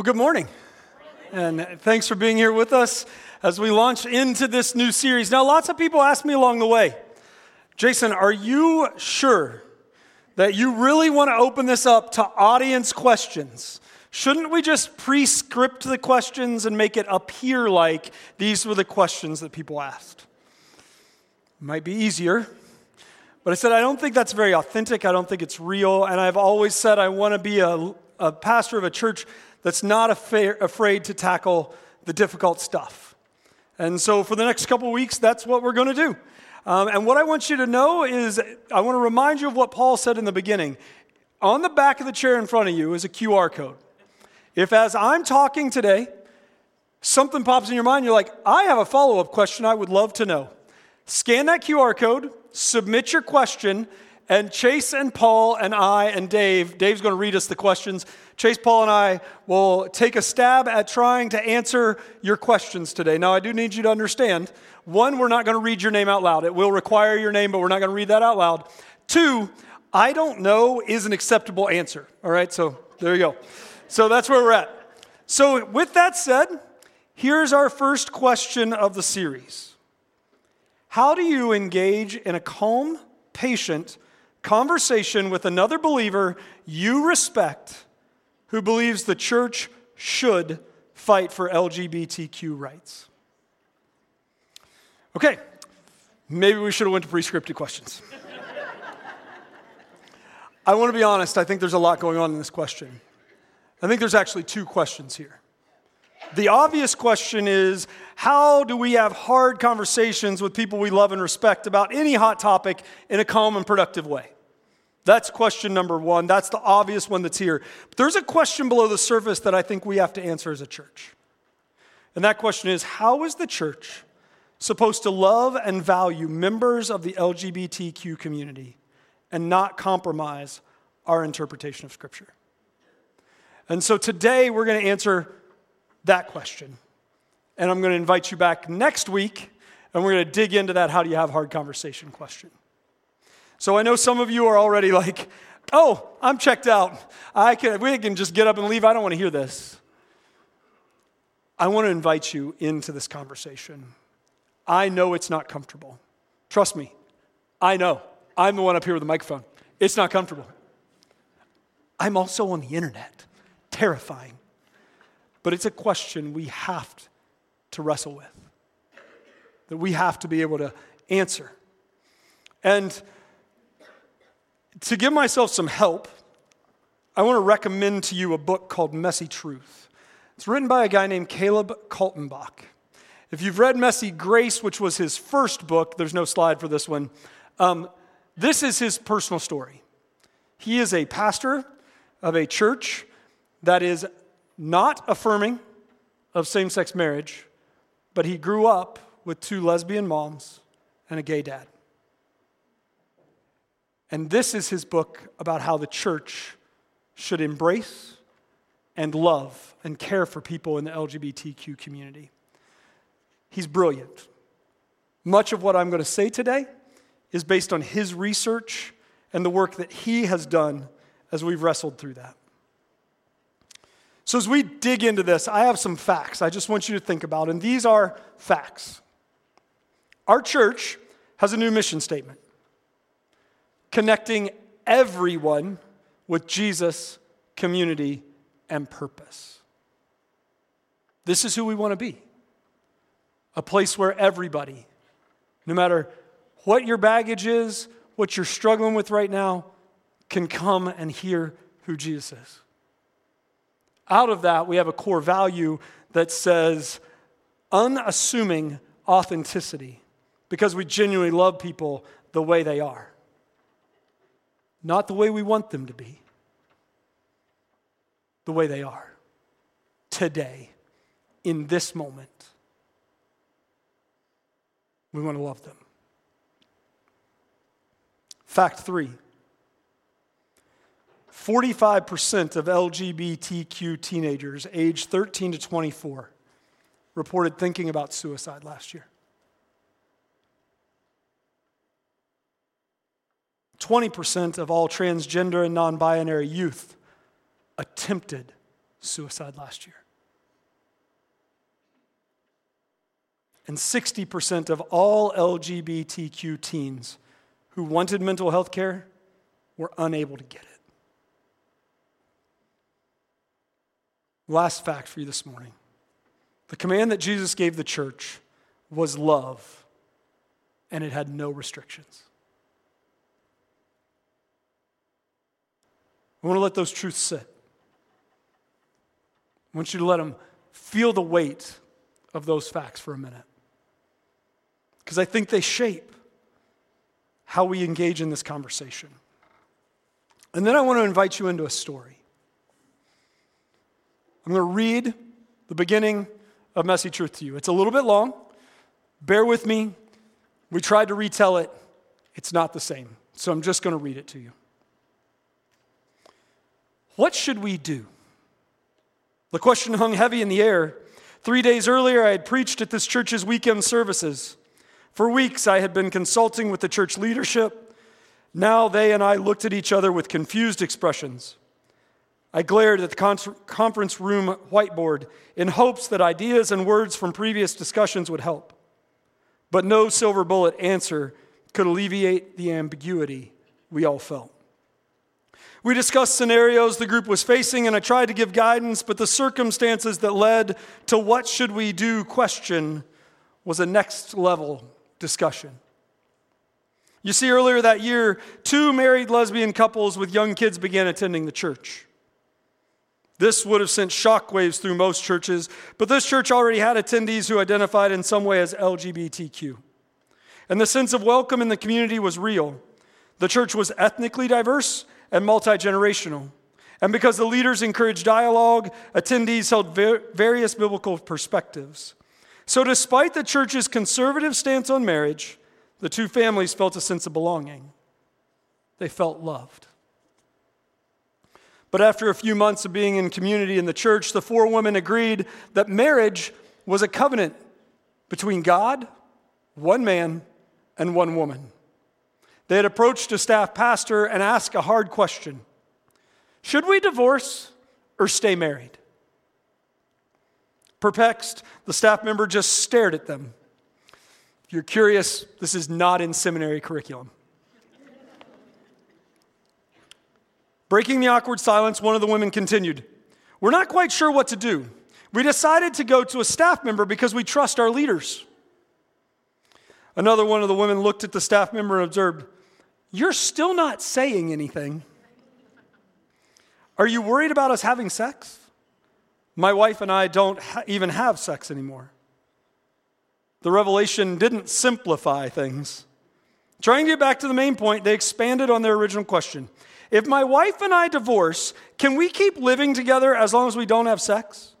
Well, good morning. And thanks for being here with us as we launch into this new series. Now, lots of people ask me along the way, Jason, are you sure that you really want to open this up to audience questions? Shouldn't we just pre script the questions and make it appear like these were the questions that people asked? Might be easier. But I said, I don't think that's very authentic. I don't think it's real. And I've always said I want to be a, a pastor of a church that's not afraid to tackle the difficult stuff. And so for the next couple weeks, that's what we're going to do. Um, and what I want you to know is I want to remind you of what Paul said in the beginning. On the back of the chair in front of you is a QR code. If, as I'm talking today, something pops in your mind, you're like, I have a follow up question I would love to know. Scan that QR code, submit your question, and Chase and Paul and I and Dave, Dave's going to read us the questions. Chase, Paul, and I will take a stab at trying to answer your questions today. Now, I do need you to understand one, we're not going to read your name out loud. It will require your name, but we're not going to read that out loud. Two, I don't know is an acceptable answer. All right, so there you go. So that's where we're at. So, with that said, here's our first question of the series How do you engage in a calm, patient, conversation with another believer you respect who believes the church should fight for LGBTQ rights. Okay, maybe we should have went to pre-scripted questions. I want to be honest, I think there's a lot going on in this question. I think there's actually two questions here. The obvious question is how do we have hard conversations with people we love and respect about any hot topic in a calm and productive way? That's question number one. That's the obvious one that's here. But there's a question below the surface that I think we have to answer as a church. And that question is how is the church supposed to love and value members of the LGBTQ community and not compromise our interpretation of Scripture? And so today we're going to answer that question. And I'm going to invite you back next week and we're going to dig into that how do you have hard conversation question. So I know some of you are already like, oh, I'm checked out. I can, we can just get up and leave. I don't want to hear this. I want to invite you into this conversation. I know it's not comfortable. Trust me, I know. I'm the one up here with the microphone. It's not comfortable. I'm also on the internet. Terrifying. But it's a question we have to wrestle with, that we have to be able to answer. And to give myself some help, I want to recommend to you a book called Messy Truth. It's written by a guy named Caleb Kaltenbach. If you've read Messy Grace, which was his first book, there's no slide for this one. Um, this is his personal story. He is a pastor of a church that is not affirming of same sex marriage, but he grew up with two lesbian moms and a gay dad. And this is his book about how the church should embrace and love and care for people in the LGBTQ community. He's brilliant. Much of what I'm going to say today is based on his research and the work that he has done as we've wrestled through that. So, as we dig into this, I have some facts I just want you to think about, and these are facts. Our church has a new mission statement connecting everyone with Jesus, community, and purpose. This is who we want to be a place where everybody, no matter what your baggage is, what you're struggling with right now, can come and hear who Jesus is. Out of that, we have a core value that says unassuming authenticity because we genuinely love people the way they are not the way we want them to be, the way they are today, in this moment. We want to love them. Fact three 45% of LGBTQ teenagers aged 13 to 24 reported thinking about suicide last year. 20% of all transgender and non binary youth attempted suicide last year. And 60% of all LGBTQ teens who wanted mental health care were unable to get it. Last fact for you this morning the command that Jesus gave the church was love, and it had no restrictions. I want to let those truths sit. I want you to let them feel the weight of those facts for a minute. Because I think they shape how we engage in this conversation. And then I want to invite you into a story. I'm going to read the beginning of Messy Truth to you. It's a little bit long. Bear with me. We tried to retell it, it's not the same. So I'm just going to read it to you. What should we do? The question hung heavy in the air. Three days earlier, I had preached at this church's weekend services. For weeks, I had been consulting with the church leadership. Now they and I looked at each other with confused expressions. I glared at the conference room whiteboard in hopes that ideas and words from previous discussions would help. But no silver bullet answer could alleviate the ambiguity we all felt. We discussed scenarios the group was facing, and I tried to give guidance, but the circumstances that led to what should we do question was a next level discussion. You see, earlier that year, two married lesbian couples with young kids began attending the church. This would have sent shockwaves through most churches, but this church already had attendees who identified in some way as LGBTQ. And the sense of welcome in the community was real. The church was ethnically diverse and multi generational. And because the leaders encouraged dialogue, attendees held various biblical perspectives. So, despite the church's conservative stance on marriage, the two families felt a sense of belonging. They felt loved. But after a few months of being in community in the church, the four women agreed that marriage was a covenant between God, one man, and one woman. They had approached a staff pastor and asked a hard question Should we divorce or stay married? Perplexed, the staff member just stared at them. If you're curious, this is not in seminary curriculum. Breaking the awkward silence, one of the women continued, We're not quite sure what to do. We decided to go to a staff member because we trust our leaders. Another one of the women looked at the staff member and observed, You're still not saying anything. Are you worried about us having sex? My wife and I don't ha- even have sex anymore. The revelation didn't simplify things. Trying to get back to the main point, they expanded on their original question if my wife and I divorce, can we keep living together as long as we don't have sex?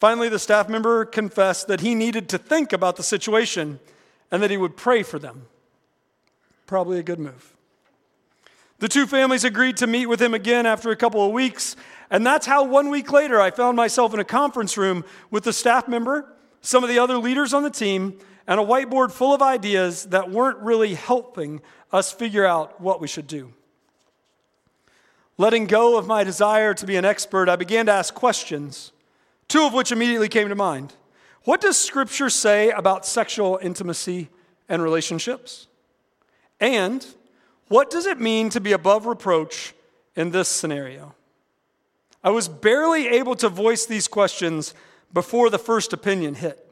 Finally, the staff member confessed that he needed to think about the situation and that he would pray for them. Probably a good move. The two families agreed to meet with him again after a couple of weeks, and that's how one week later I found myself in a conference room with the staff member, some of the other leaders on the team, and a whiteboard full of ideas that weren't really helping us figure out what we should do. Letting go of my desire to be an expert, I began to ask questions, two of which immediately came to mind. What does Scripture say about sexual intimacy and relationships? And what does it mean to be above reproach in this scenario? I was barely able to voice these questions before the first opinion hit.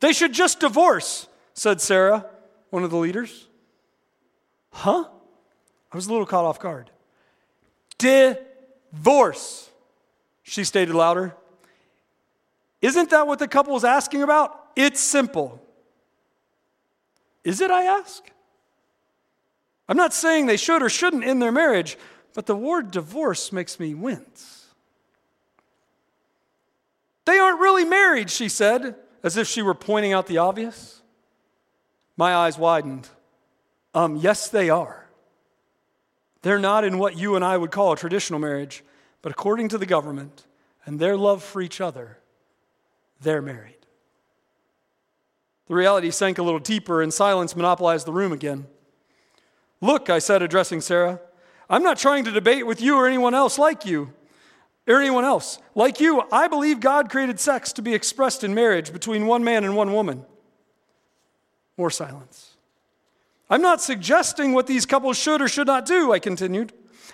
They should just divorce, said Sarah, one of the leaders. Huh? I was a little caught off guard. Divorce, she stated louder. Isn't that what the couple was asking about? It's simple. Is it, I ask? I'm not saying they should or shouldn't end their marriage, but the word divorce makes me wince. They aren't really married, she said, as if she were pointing out the obvious. My eyes widened. Um, yes, they are. They're not in what you and I would call a traditional marriage, but according to the government and their love for each other, they're married. The reality sank a little deeper, and silence monopolized the room again. Look, I said, addressing Sarah, I'm not trying to debate with you or anyone else like you, or anyone else. Like you, I believe God created sex to be expressed in marriage between one man and one woman. More silence. I'm not suggesting what these couples should or should not do, I continued.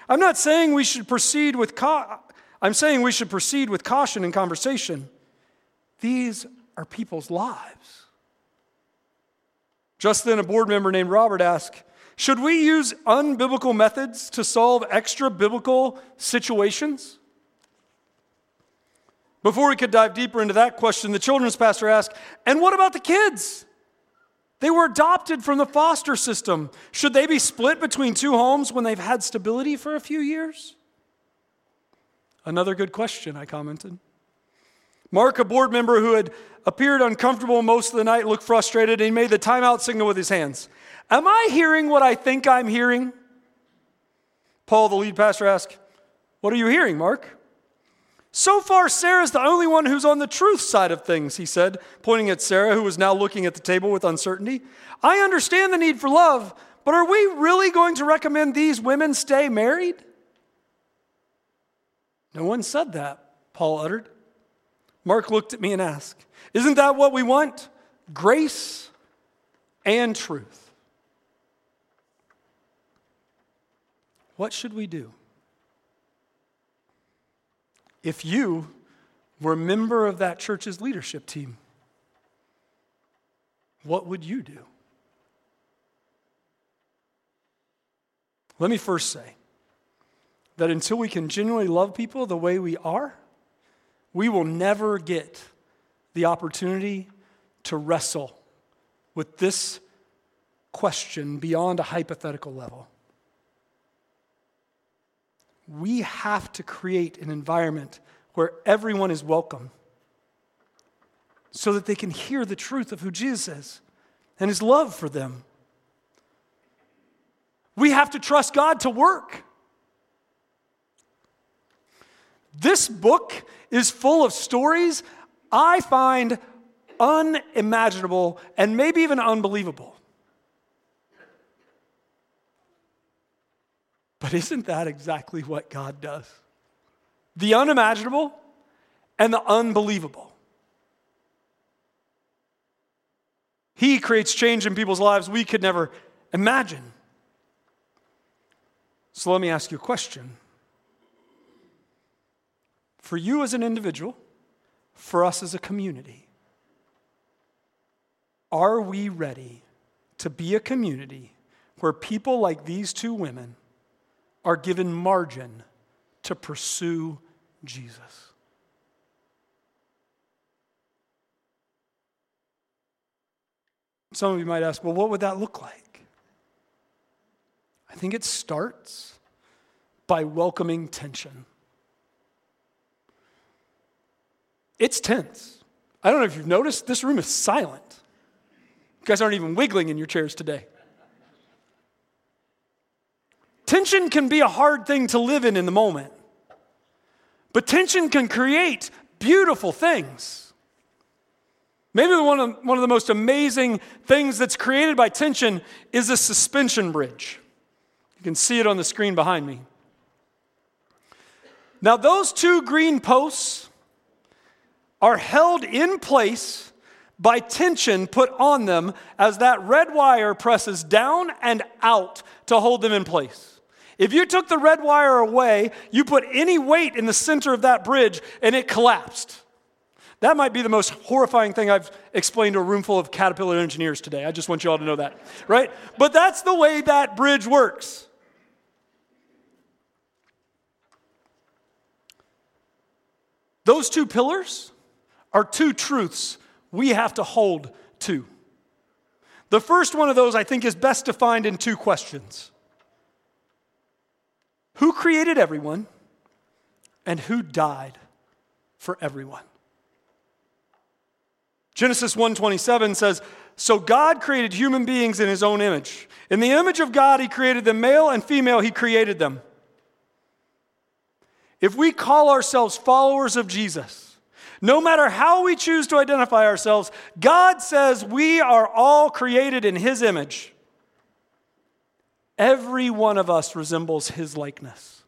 I'm not saying we should proceed with ca- I'm saying we should proceed with caution in conversation. These are people's lives. Just then a board member named Robert asked, "Should we use unbiblical methods to solve extra biblical situations?" Before we could dive deeper into that question, the children's pastor asked, And what about the kids? They were adopted from the foster system. Should they be split between two homes when they've had stability for a few years? Another good question, I commented. Mark, a board member who had appeared uncomfortable most of the night, looked frustrated, and he made the timeout signal with his hands. Am I hearing what I think I'm hearing? Paul, the lead pastor, asked, What are you hearing, Mark? So far, Sarah's the only one who's on the truth side of things, he said, pointing at Sarah, who was now looking at the table with uncertainty. I understand the need for love, but are we really going to recommend these women stay married? No one said that, Paul uttered. Mark looked at me and asked, Isn't that what we want? Grace and truth. What should we do? If you were a member of that church's leadership team, what would you do? Let me first say that until we can genuinely love people the way we are, we will never get the opportunity to wrestle with this question beyond a hypothetical level we have to create an environment where everyone is welcome so that they can hear the truth of who Jesus is and his love for them. We have to trust God to work. This book is full of stories I find unimaginable and maybe even unbelievable. But isn't that exactly what God does? The unimaginable and the unbelievable. He creates change in people's lives we could never imagine. So let me ask you a question. For you as an individual, for us as a community, are we ready to be a community where people like these two women are given margin to pursue Jesus. Some of you might ask, well, what would that look like? I think it starts by welcoming tension. It's tense. I don't know if you've noticed, this room is silent. You guys aren't even wiggling in your chairs today. Tension can be a hard thing to live in in the moment, but tension can create beautiful things. Maybe one of, one of the most amazing things that's created by tension is a suspension bridge. You can see it on the screen behind me. Now, those two green posts are held in place by tension put on them as that red wire presses down and out to hold them in place. If you took the red wire away, you put any weight in the center of that bridge and it collapsed. That might be the most horrifying thing I've explained to a room full of Caterpillar engineers today. I just want you all to know that, right? But that's the way that bridge works. Those two pillars are two truths we have to hold to. The first one of those, I think, is best defined in two questions who created everyone and who died for everyone. Genesis 1:27 says, "So God created human beings in his own image. In the image of God he created them male and female he created them." If we call ourselves followers of Jesus, no matter how we choose to identify ourselves, God says we are all created in his image. Every one of us resembles his likeness.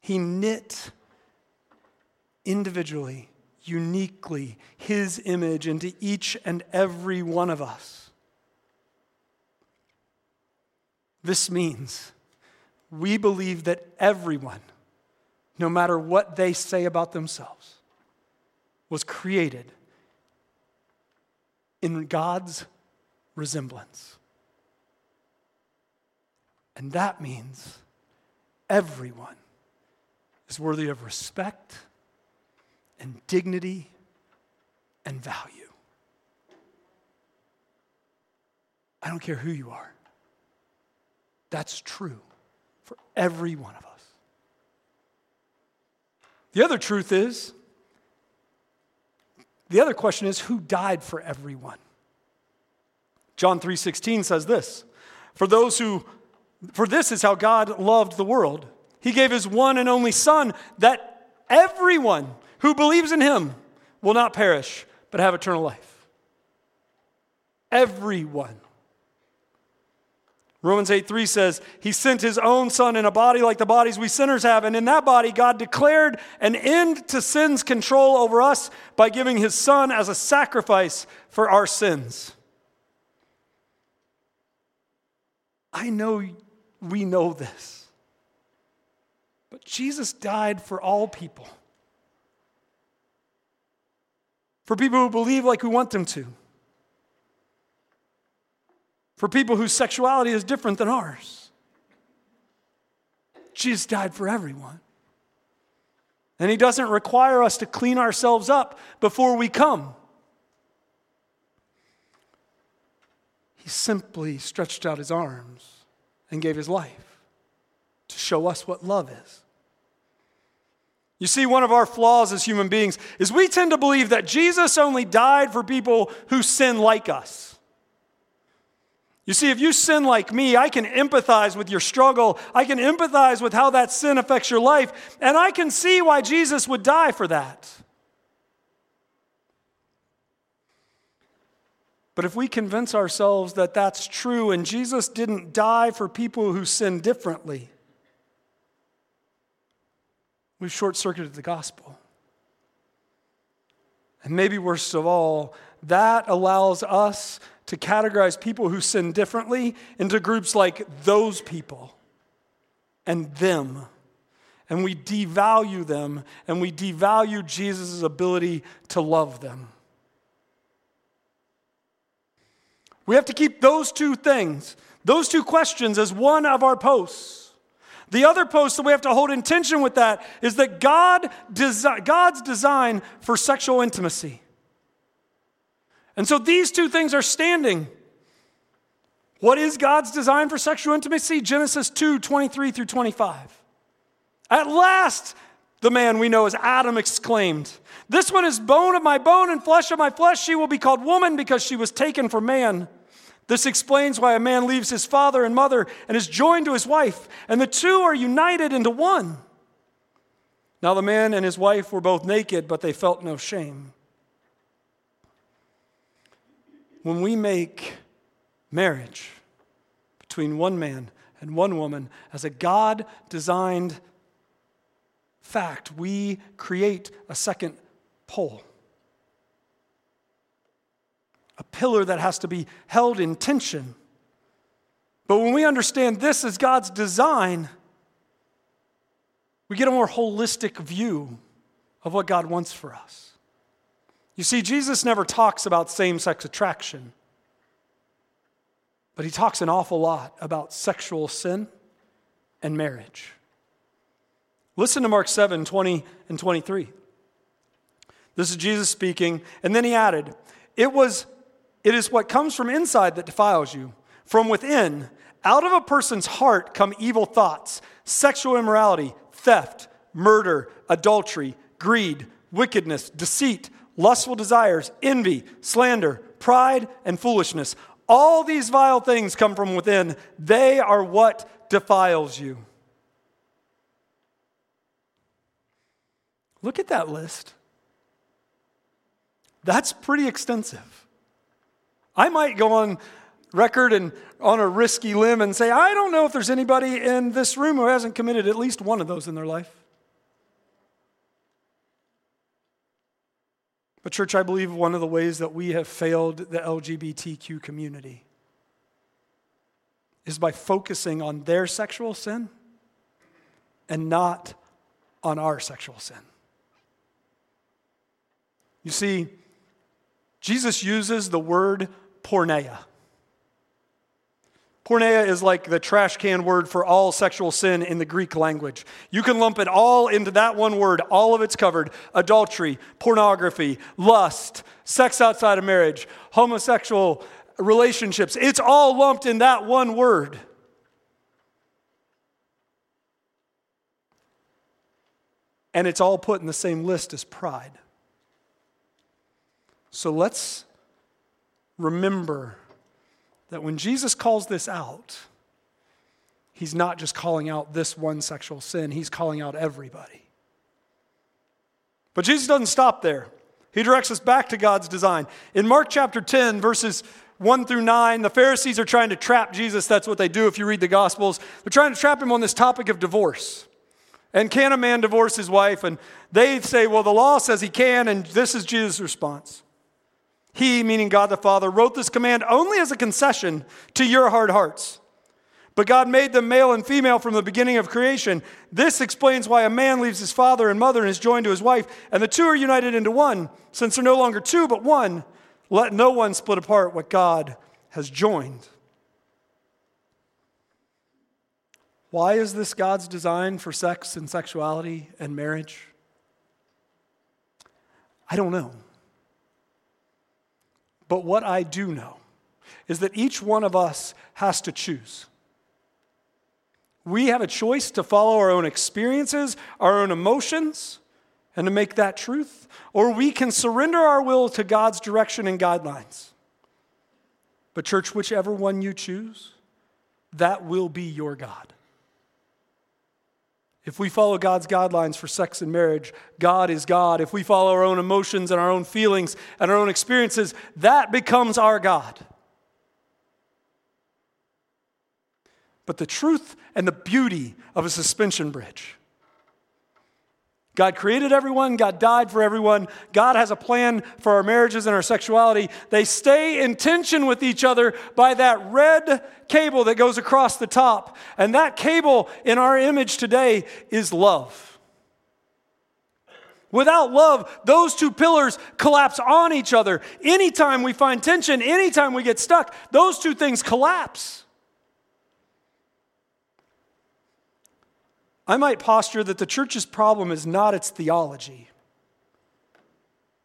He knit individually, uniquely, His image into each and every one of us. This means we believe that everyone, no matter what they say about themselves, was created in God's resemblance. And that means everyone is worthy of respect and dignity and value. I don't care who you are. That's true for every one of us. The other truth is, the other question is who died for everyone? John 3:16 says this, for those who for this is how God loved the world. He gave his one and only son that everyone who believes in him will not perish but have eternal life. Everyone. Romans 8 3 says, He sent His own Son in a body like the bodies we sinners have. And in that body, God declared an end to sin's control over us by giving His Son as a sacrifice for our sins. I know we know this, but Jesus died for all people. For people who believe like we want them to for people whose sexuality is different than ours. Jesus died for everyone. And He doesn't require us to clean ourselves up before we come. He simply stretched out His arms and gave His life to show us what love is. You see, one of our flaws as human beings is we tend to believe that Jesus only died for people who sin like us. You see, if you sin like me, I can empathize with your struggle. I can empathize with how that sin affects your life, and I can see why Jesus would die for that. But if we convince ourselves that that's true and Jesus didn't die for people who sin differently, we've short circuited the gospel. And maybe worst of all, that allows us to categorize people who sin differently into groups like those people and them. And we devalue them and we devalue Jesus' ability to love them. We have to keep those two things, those two questions, as one of our posts. The other post that we have to hold in tension with that is that God desi- God's design for sexual intimacy. And so these two things are standing. What is God's design for sexual intimacy? Genesis 2 23 through 25. At last, the man we know as Adam exclaimed, This one is bone of my bone and flesh of my flesh. She will be called woman because she was taken from man. This explains why a man leaves his father and mother and is joined to his wife, and the two are united into one. Now, the man and his wife were both naked, but they felt no shame when we make marriage between one man and one woman as a God designed fact, we create a second pole. A pillar that has to be held in tension. But when we understand this as God's design, we get a more holistic view of what God wants for us. You see, Jesus never talks about same sex attraction, but he talks an awful lot about sexual sin and marriage. Listen to Mark 7 20 and 23. This is Jesus speaking, and then he added, It was it is what comes from inside that defiles you. From within, out of a person's heart come evil thoughts, sexual immorality, theft, murder, adultery, greed, wickedness, deceit lustful desires, envy, slander, pride, and foolishness. All these vile things come from within. They are what defiles you. Look at that list. That's pretty extensive. I might go on record and on a risky limb and say, I don't know if there's anybody in this room who hasn't committed at least one of those in their life. But, church, I believe one of the ways that we have failed the LGBTQ community is by focusing on their sexual sin and not on our sexual sin. You see, Jesus uses the word porneia. Porneia is like the trash can word for all sexual sin in the Greek language. You can lump it all into that one word, all of it's covered adultery, pornography, lust, sex outside of marriage, homosexual relationships. It's all lumped in that one word. And it's all put in the same list as pride. So let's remember that when Jesus calls this out, he's not just calling out this one sexual sin, he's calling out everybody. But Jesus doesn't stop there. He directs us back to God's design. In Mark chapter 10, verses 1 through 9, the Pharisees are trying to trap Jesus. That's what they do if you read the Gospels. They're trying to trap him on this topic of divorce. And can a man divorce his wife? And they say, well, the law says he can, and this is Jesus' response. He, meaning God the Father, wrote this command only as a concession to your hard hearts. But God made them male and female from the beginning of creation. This explains why a man leaves his father and mother and is joined to his wife, and the two are united into one. Since they're no longer two, but one, let no one split apart what God has joined. Why is this God's design for sex and sexuality and marriage? I don't know. But what I do know is that each one of us has to choose. We have a choice to follow our own experiences, our own emotions, and to make that truth, or we can surrender our will to God's direction and guidelines. But, church, whichever one you choose, that will be your God. If we follow God's guidelines for sex and marriage, God is God. If we follow our own emotions and our own feelings and our own experiences, that becomes our God. But the truth and the beauty of a suspension bridge God created everyone, God died for everyone, God has a plan for our marriages and our sexuality. They stay in tension with each other by that red cable that goes across the top. And that cable in our image today is love. Without love, those two pillars collapse on each other. Anytime we find tension, anytime we get stuck, those two things collapse. I might posture that the church's problem is not its theology,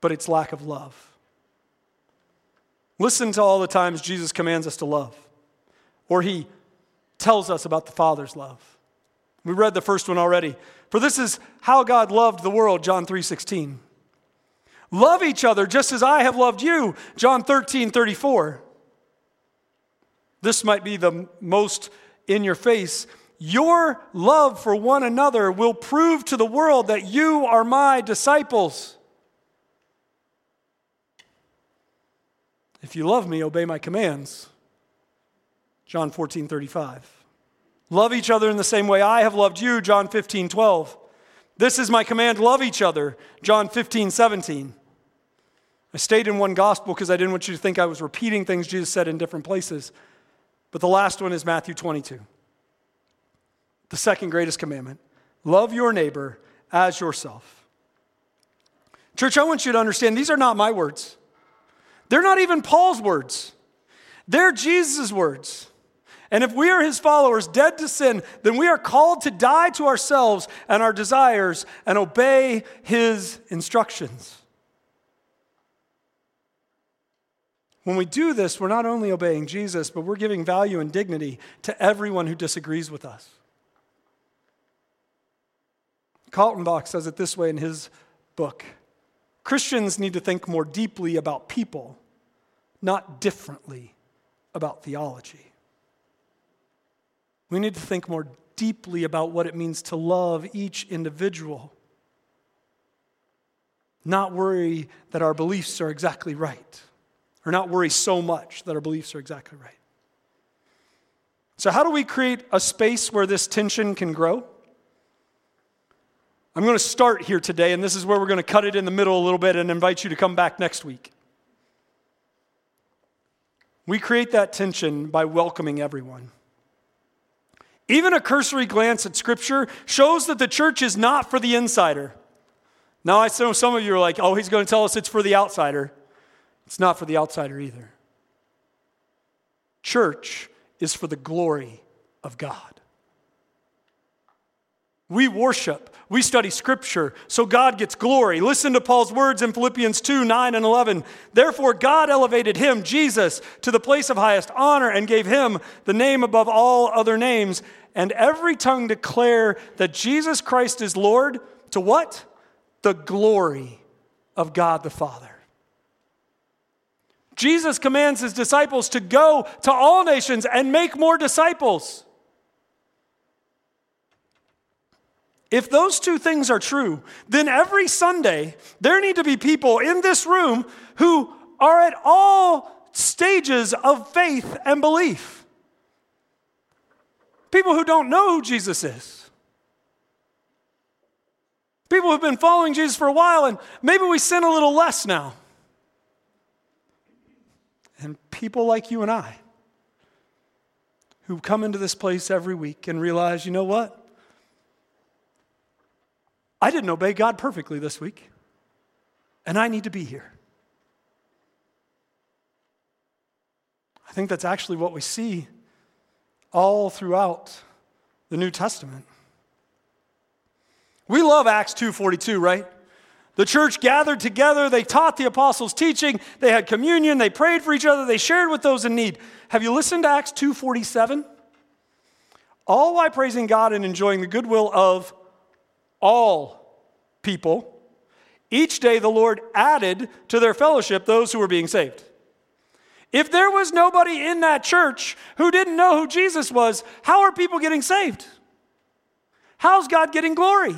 but its lack of love. Listen to all the times Jesus commands us to love, or he tells us about the Father's love. We read the first one already. For this is how God loved the world, John 3:16. Love each other just as I have loved you, John 13, 34. This might be the most in your face your love for one another will prove to the world that you are my disciples. If you love me, obey my commands. John 14, 35. Love each other in the same way I have loved you. John 15, 12. This is my command love each other. John 15, 17. I stayed in one gospel because I didn't want you to think I was repeating things Jesus said in different places. But the last one is Matthew 22 the second greatest commandment love your neighbor as yourself. Church, I want you to understand these are not my words. They're not even Paul's words. They're Jesus' words. And if we are his followers, dead to sin, then we are called to die to ourselves and our desires and obey his instructions. When we do this, we're not only obeying Jesus, but we're giving value and dignity to everyone who disagrees with us. Kaltenbach says it this way in his book Christians need to think more deeply about people, not differently about theology. We need to think more deeply about what it means to love each individual, not worry that our beliefs are exactly right, or not worry so much that our beliefs are exactly right. So, how do we create a space where this tension can grow? I'm going to start here today, and this is where we're going to cut it in the middle a little bit and invite you to come back next week. We create that tension by welcoming everyone. Even a cursory glance at Scripture shows that the church is not for the insider. Now, I know some of you are like, oh, he's going to tell us it's for the outsider. It's not for the outsider either. Church is for the glory of God. We worship, we study scripture, so God gets glory. Listen to Paul's words in Philippians 2 9 and 11. Therefore, God elevated him, Jesus, to the place of highest honor and gave him the name above all other names. And every tongue declare that Jesus Christ is Lord to what? The glory of God the Father. Jesus commands his disciples to go to all nations and make more disciples. If those two things are true, then every Sunday there need to be people in this room who are at all stages of faith and belief. People who don't know who Jesus is. People who've been following Jesus for a while and maybe we sin a little less now. And people like you and I who come into this place every week and realize, you know what? I didn't obey God perfectly this week, and I need to be here. I think that's actually what we see all throughout the New Testament. We love Acts 2:42, right? The church gathered together, they taught the apostles' teaching, they had communion, they prayed for each other, they shared with those in need. Have you listened to Acts 2:47? All while praising God and enjoying the goodwill of all people. Each day the Lord added to their fellowship those who were being saved. If there was nobody in that church who didn't know who Jesus was, how are people getting saved? How's God getting glory?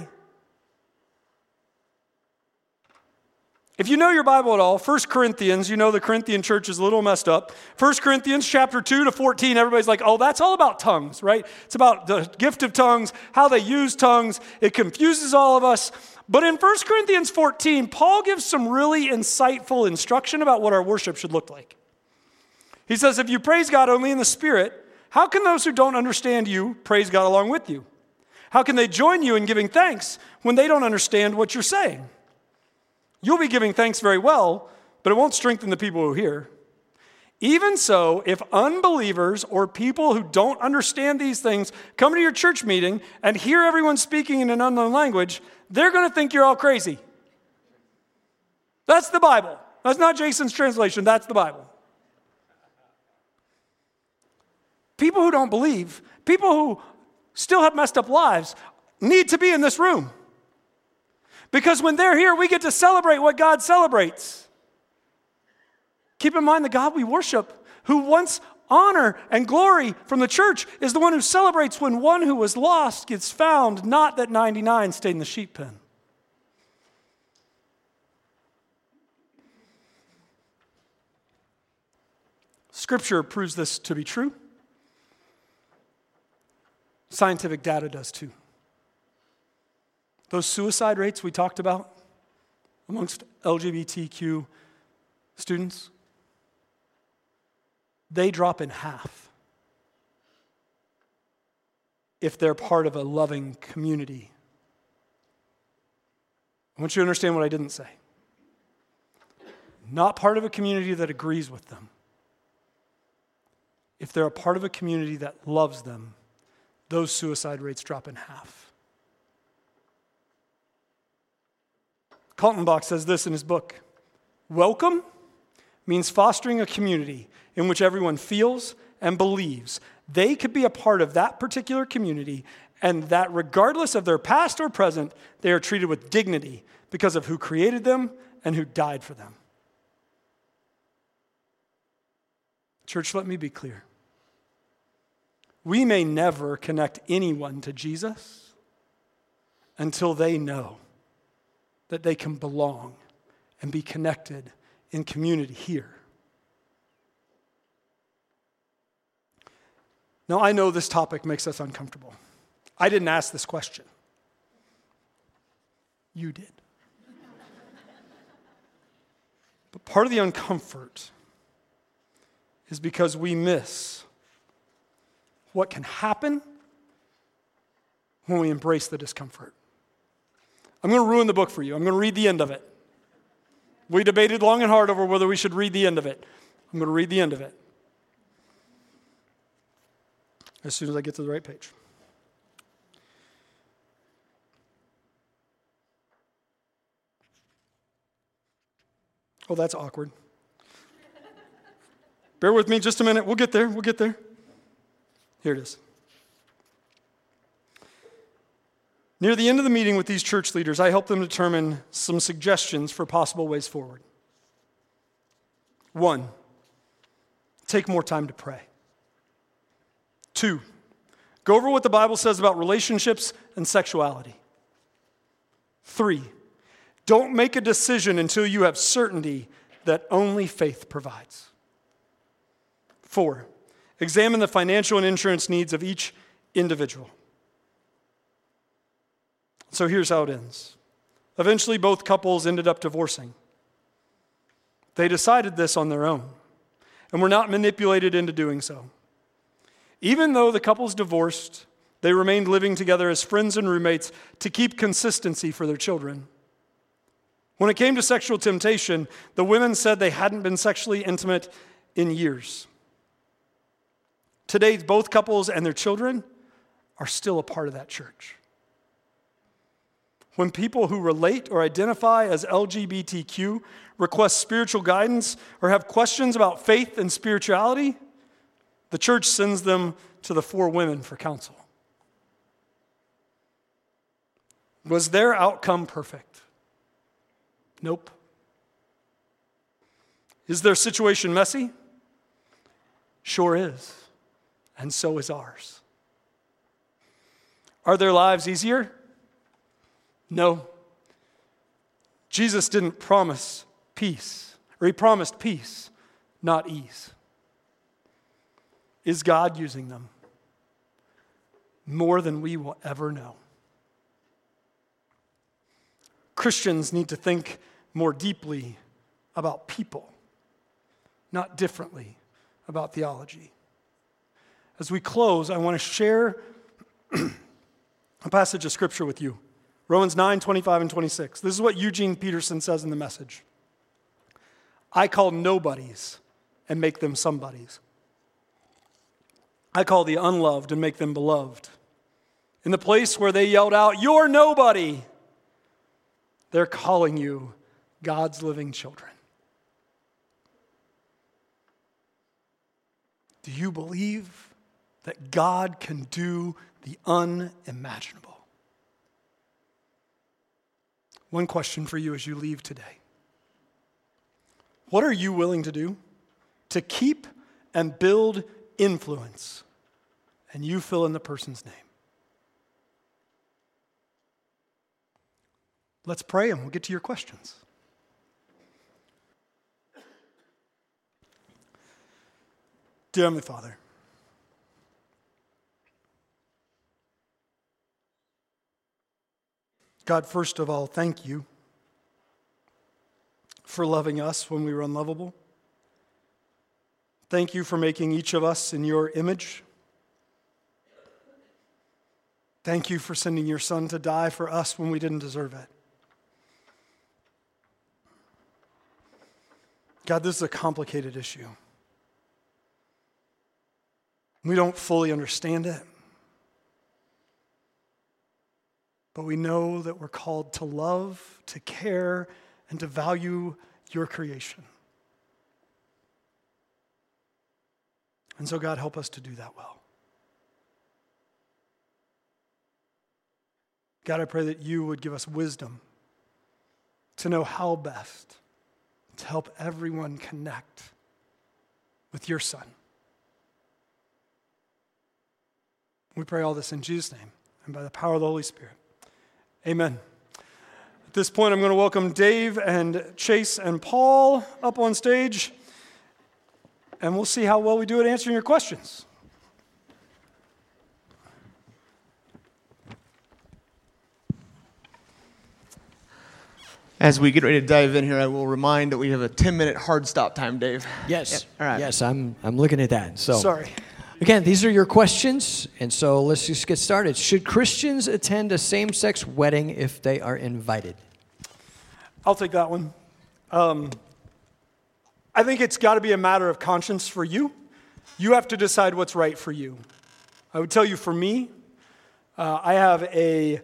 If you know your Bible at all, 1 Corinthians, you know the Corinthian church is a little messed up. 1 Corinthians chapter 2 to 14, everybody's like, oh, that's all about tongues, right? It's about the gift of tongues, how they use tongues. It confuses all of us. But in 1 Corinthians 14, Paul gives some really insightful instruction about what our worship should look like. He says, if you praise God only in the Spirit, how can those who don't understand you praise God along with you? How can they join you in giving thanks when they don't understand what you're saying? You'll be giving thanks very well, but it won't strengthen the people who hear. Even so, if unbelievers or people who don't understand these things come to your church meeting and hear everyone speaking in an unknown language, they're going to think you're all crazy. That's the Bible. That's not Jason's translation, that's the Bible. People who don't believe, people who still have messed up lives, need to be in this room. Because when they're here, we get to celebrate what God celebrates. Keep in mind the God we worship, who wants honor and glory from the church, is the one who celebrates when one who was lost gets found, not that 99 stayed in the sheep pen. Scripture proves this to be true. Scientific data does too. Those suicide rates we talked about amongst LGBTQ students, they drop in half if they're part of a loving community. I want you to understand what I didn't say. Not part of a community that agrees with them. If they're a part of a community that loves them, those suicide rates drop in half. Kaltenbach says this in his book Welcome means fostering a community in which everyone feels and believes they could be a part of that particular community and that regardless of their past or present, they are treated with dignity because of who created them and who died for them. Church, let me be clear. We may never connect anyone to Jesus until they know that they can belong and be connected in community here. Now, I know this topic makes us uncomfortable. I didn't ask this question. You did. but part of the uncomfort is because we miss what can happen when we embrace the discomfort. I'm going to ruin the book for you. I'm going to read the end of it. We debated long and hard over whether we should read the end of it. I'm going to read the end of it as soon as I get to the right page. Oh, that's awkward. Bear with me just a minute. We'll get there. We'll get there. Here it is. Near the end of the meeting with these church leaders, I helped them determine some suggestions for possible ways forward. One, take more time to pray. Two, go over what the Bible says about relationships and sexuality. Three, don't make a decision until you have certainty that only faith provides. Four, examine the financial and insurance needs of each individual. So here's how it ends. Eventually, both couples ended up divorcing. They decided this on their own and were not manipulated into doing so. Even though the couples divorced, they remained living together as friends and roommates to keep consistency for their children. When it came to sexual temptation, the women said they hadn't been sexually intimate in years. Today, both couples and their children are still a part of that church. When people who relate or identify as LGBTQ request spiritual guidance or have questions about faith and spirituality, the church sends them to the four women for counsel. Was their outcome perfect? Nope. Is their situation messy? Sure is. And so is ours. Are their lives easier? No. Jesus didn't promise peace, or he promised peace, not ease. Is God using them? More than we will ever know. Christians need to think more deeply about people, not differently about theology. As we close, I want to share a passage of scripture with you Romans 9, 25, and 26. This is what Eugene Peterson says in the message I call nobodies and make them somebodies. I call the unloved and make them beloved. In the place where they yelled out, You're nobody, they're calling you God's living children. Do you believe that God can do the unimaginable? One question for you as you leave today What are you willing to do to keep and build influence? And you fill in the person's name. Let's pray and we'll get to your questions. Dear Heavenly Father, God, first of all, thank you for loving us when we were unlovable. Thank you for making each of us in your image. Thank you for sending your son to die for us when we didn't deserve it. God, this is a complicated issue. We don't fully understand it. But we know that we're called to love, to care, and to value your creation. And so, God, help us to do that well. God, I pray that you would give us wisdom to know how best to help everyone connect with your Son. We pray all this in Jesus' name and by the power of the Holy Spirit. Amen. At this point, I'm going to welcome Dave and Chase and Paul up on stage, and we'll see how well we do at answering your questions. As we get ready to dive in here, I will remind that we have a 10 minute hard stop time, Dave. Yes. All right. Yes, I'm, I'm looking at that. So Sorry. Again, these are your questions, and so let's just get started. Should Christians attend a same sex wedding if they are invited? I'll take that one. Um, I think it's got to be a matter of conscience for you. You have to decide what's right for you. I would tell you for me, uh, I have a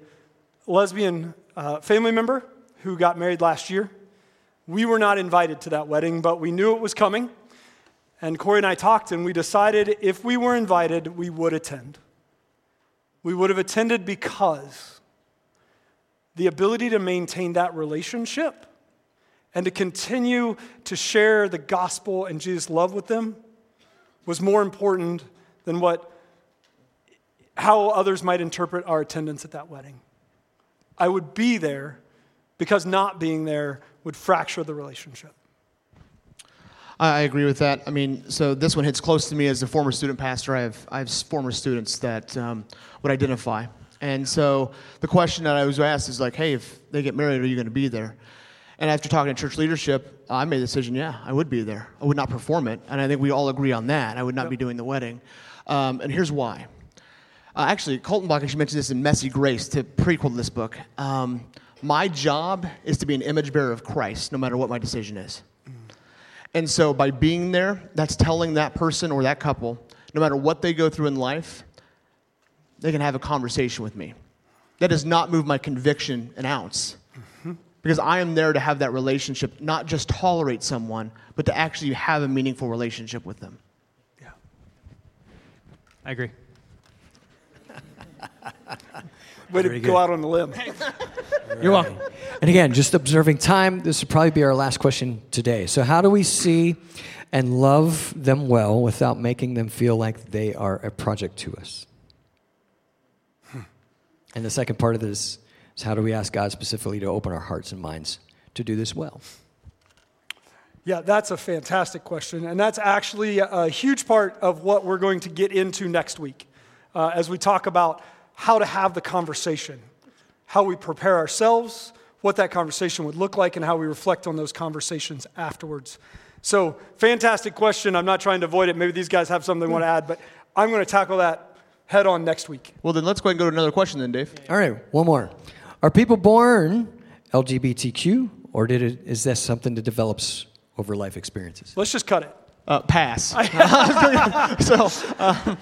lesbian uh, family member who got married last year. We were not invited to that wedding, but we knew it was coming. And Corey and I talked, and we decided if we were invited, we would attend. We would have attended because the ability to maintain that relationship and to continue to share the gospel and Jesus' love with them was more important than what how others might interpret our attendance at that wedding. I would be there because not being there would fracture the relationship. I agree with that. I mean, so this one hits close to me as a former student pastor. I have, I have former students that um, would identify. And so the question that I was asked is like, hey, if they get married, are you going to be there? And after talking to church leadership, I made the decision, yeah, I would be there. I would not perform it. And I think we all agree on that. I would not yep. be doing the wedding. Um, and here's why. Uh, actually, Kaltenbach actually mentioned this in Messy Grace to prequel this book. Um, my job is to be an image bearer of Christ, no matter what my decision is. And so by being there, that's telling that person or that couple, no matter what they go through in life, they can have a conversation with me. That does not move my conviction an ounce. Mm-hmm. Because I am there to have that relationship, not just tolerate someone, but to actually have a meaningful relationship with them. Yeah. I agree. Way to go out on the limb. You're welcome. And again, just observing time, this will probably be our last question today. So, how do we see and love them well without making them feel like they are a project to us? Hmm. And the second part of this is how do we ask God specifically to open our hearts and minds to do this well? Yeah, that's a fantastic question. And that's actually a huge part of what we're going to get into next week uh, as we talk about how to have the conversation, how we prepare ourselves, what that conversation would look like, and how we reflect on those conversations afterwards. So, fantastic question. I'm not trying to avoid it. Maybe these guys have something they want to add, but I'm going to tackle that head on next week. Well, then let's go ahead and go to another question, then, Dave. All right, one more. Are people born LGBTQ, or did it, is that something that develops over life experiences? Let's just cut it. Uh, pass. so, um,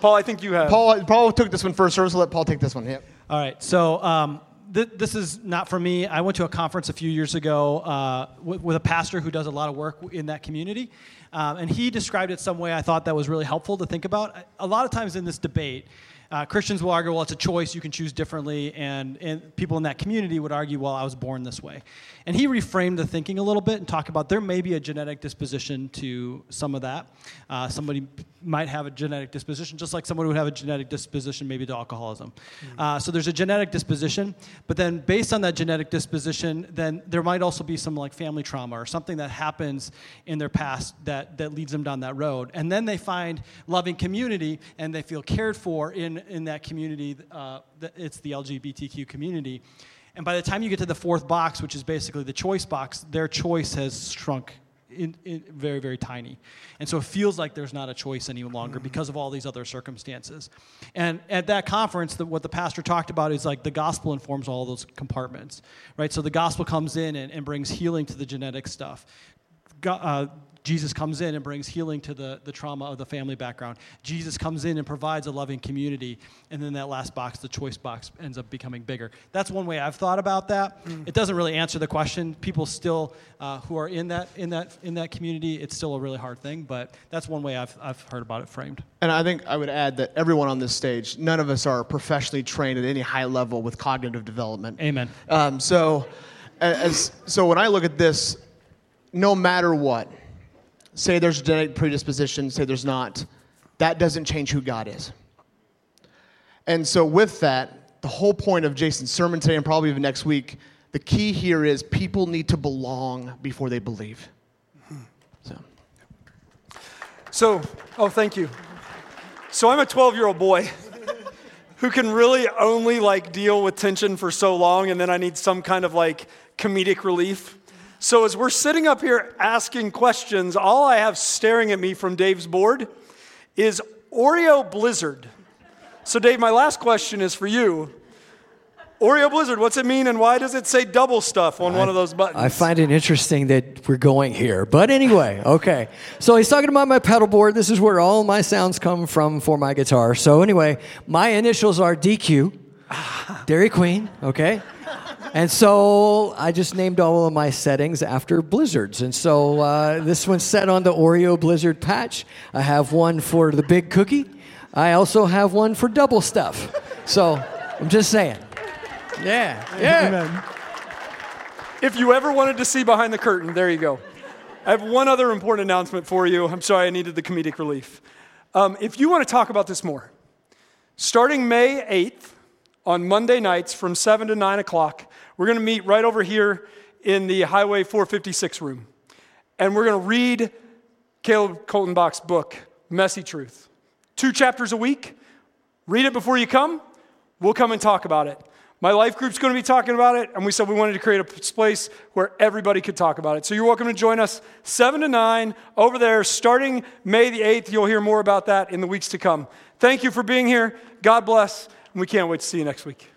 Paul, I think you have. Paul, Paul took this one first, so let Paul take this one. Yep. All right. So um, th- this is not for me. I went to a conference a few years ago uh, with, with, a pastor who does a lot of work in that community. Um, and he described it some way I thought that was really helpful to think about. A lot of times in this debate, uh, Christians will argue, well, it's a choice, you can choose differently, and, and people in that community would argue, well, I was born this way. And he reframed the thinking a little bit and talked about there may be a genetic disposition to some of that. Uh, somebody might have a genetic disposition, just like someone would have a genetic disposition maybe to alcoholism. Mm-hmm. Uh, so there's a genetic disposition, but then based on that genetic disposition, then there might also be some like family trauma or something that happens in their past that, that leads them down that road. And then they find loving community and they feel cared for in in, that community, uh, it's the LGBTQ community. And by the time you get to the fourth box, which is basically the choice box, their choice has shrunk in, in very, very tiny. And so it feels like there's not a choice any longer mm-hmm. because of all these other circumstances. And at that conference, the, what the pastor talked about is like the gospel informs all those compartments, right? So the gospel comes in and, and brings healing to the genetic stuff. God, uh, Jesus comes in and brings healing to the, the trauma of the family background. Jesus comes in and provides a loving community. And then that last box, the choice box, ends up becoming bigger. That's one way I've thought about that. Mm. It doesn't really answer the question. People still uh, who are in that, in, that, in that community, it's still a really hard thing. But that's one way I've, I've heard about it framed. And I think I would add that everyone on this stage, none of us are professionally trained at any high level with cognitive development. Amen. Um, so, as, so when I look at this, no matter what, say there's a genetic predisposition, say there's not, that doesn't change who God is. And so, with that, the whole point of Jason's sermon today and probably even next week, the key here is people need to belong before they believe. So, so oh, thank you. So, I'm a 12 year old boy. who can really only like deal with tension for so long, and then I need some kind of like comedic relief. So as we're sitting up here asking questions, all I have staring at me from Dave's board is Oreo Blizzard. So, Dave, my last question is for you. Oreo Blizzard, what's it mean and why does it say double stuff on one of those buttons? I find it interesting that we're going here. But anyway, okay. So he's talking about my pedal board. This is where all my sounds come from for my guitar. So anyway, my initials are DQ, Dairy Queen, okay? And so I just named all of my settings after blizzards. And so uh, this one's set on the Oreo Blizzard patch. I have one for the big cookie. I also have one for double stuff. So I'm just saying. Yeah, yeah. Amen. If you ever wanted to see behind the curtain, there you go. I have one other important announcement for you. I'm sorry I needed the comedic relief. Um, if you want to talk about this more, starting May 8th on Monday nights from 7 to 9 o'clock, we're going to meet right over here in the Highway 456 room. And we're going to read Caleb Kaltenbach's book, Messy Truth. Two chapters a week. Read it before you come. We'll come and talk about it. My life group's going to be talking about it, and we said we wanted to create a place where everybody could talk about it. So you're welcome to join us 7 to 9 over there starting May the 8th. You'll hear more about that in the weeks to come. Thank you for being here. God bless, and we can't wait to see you next week.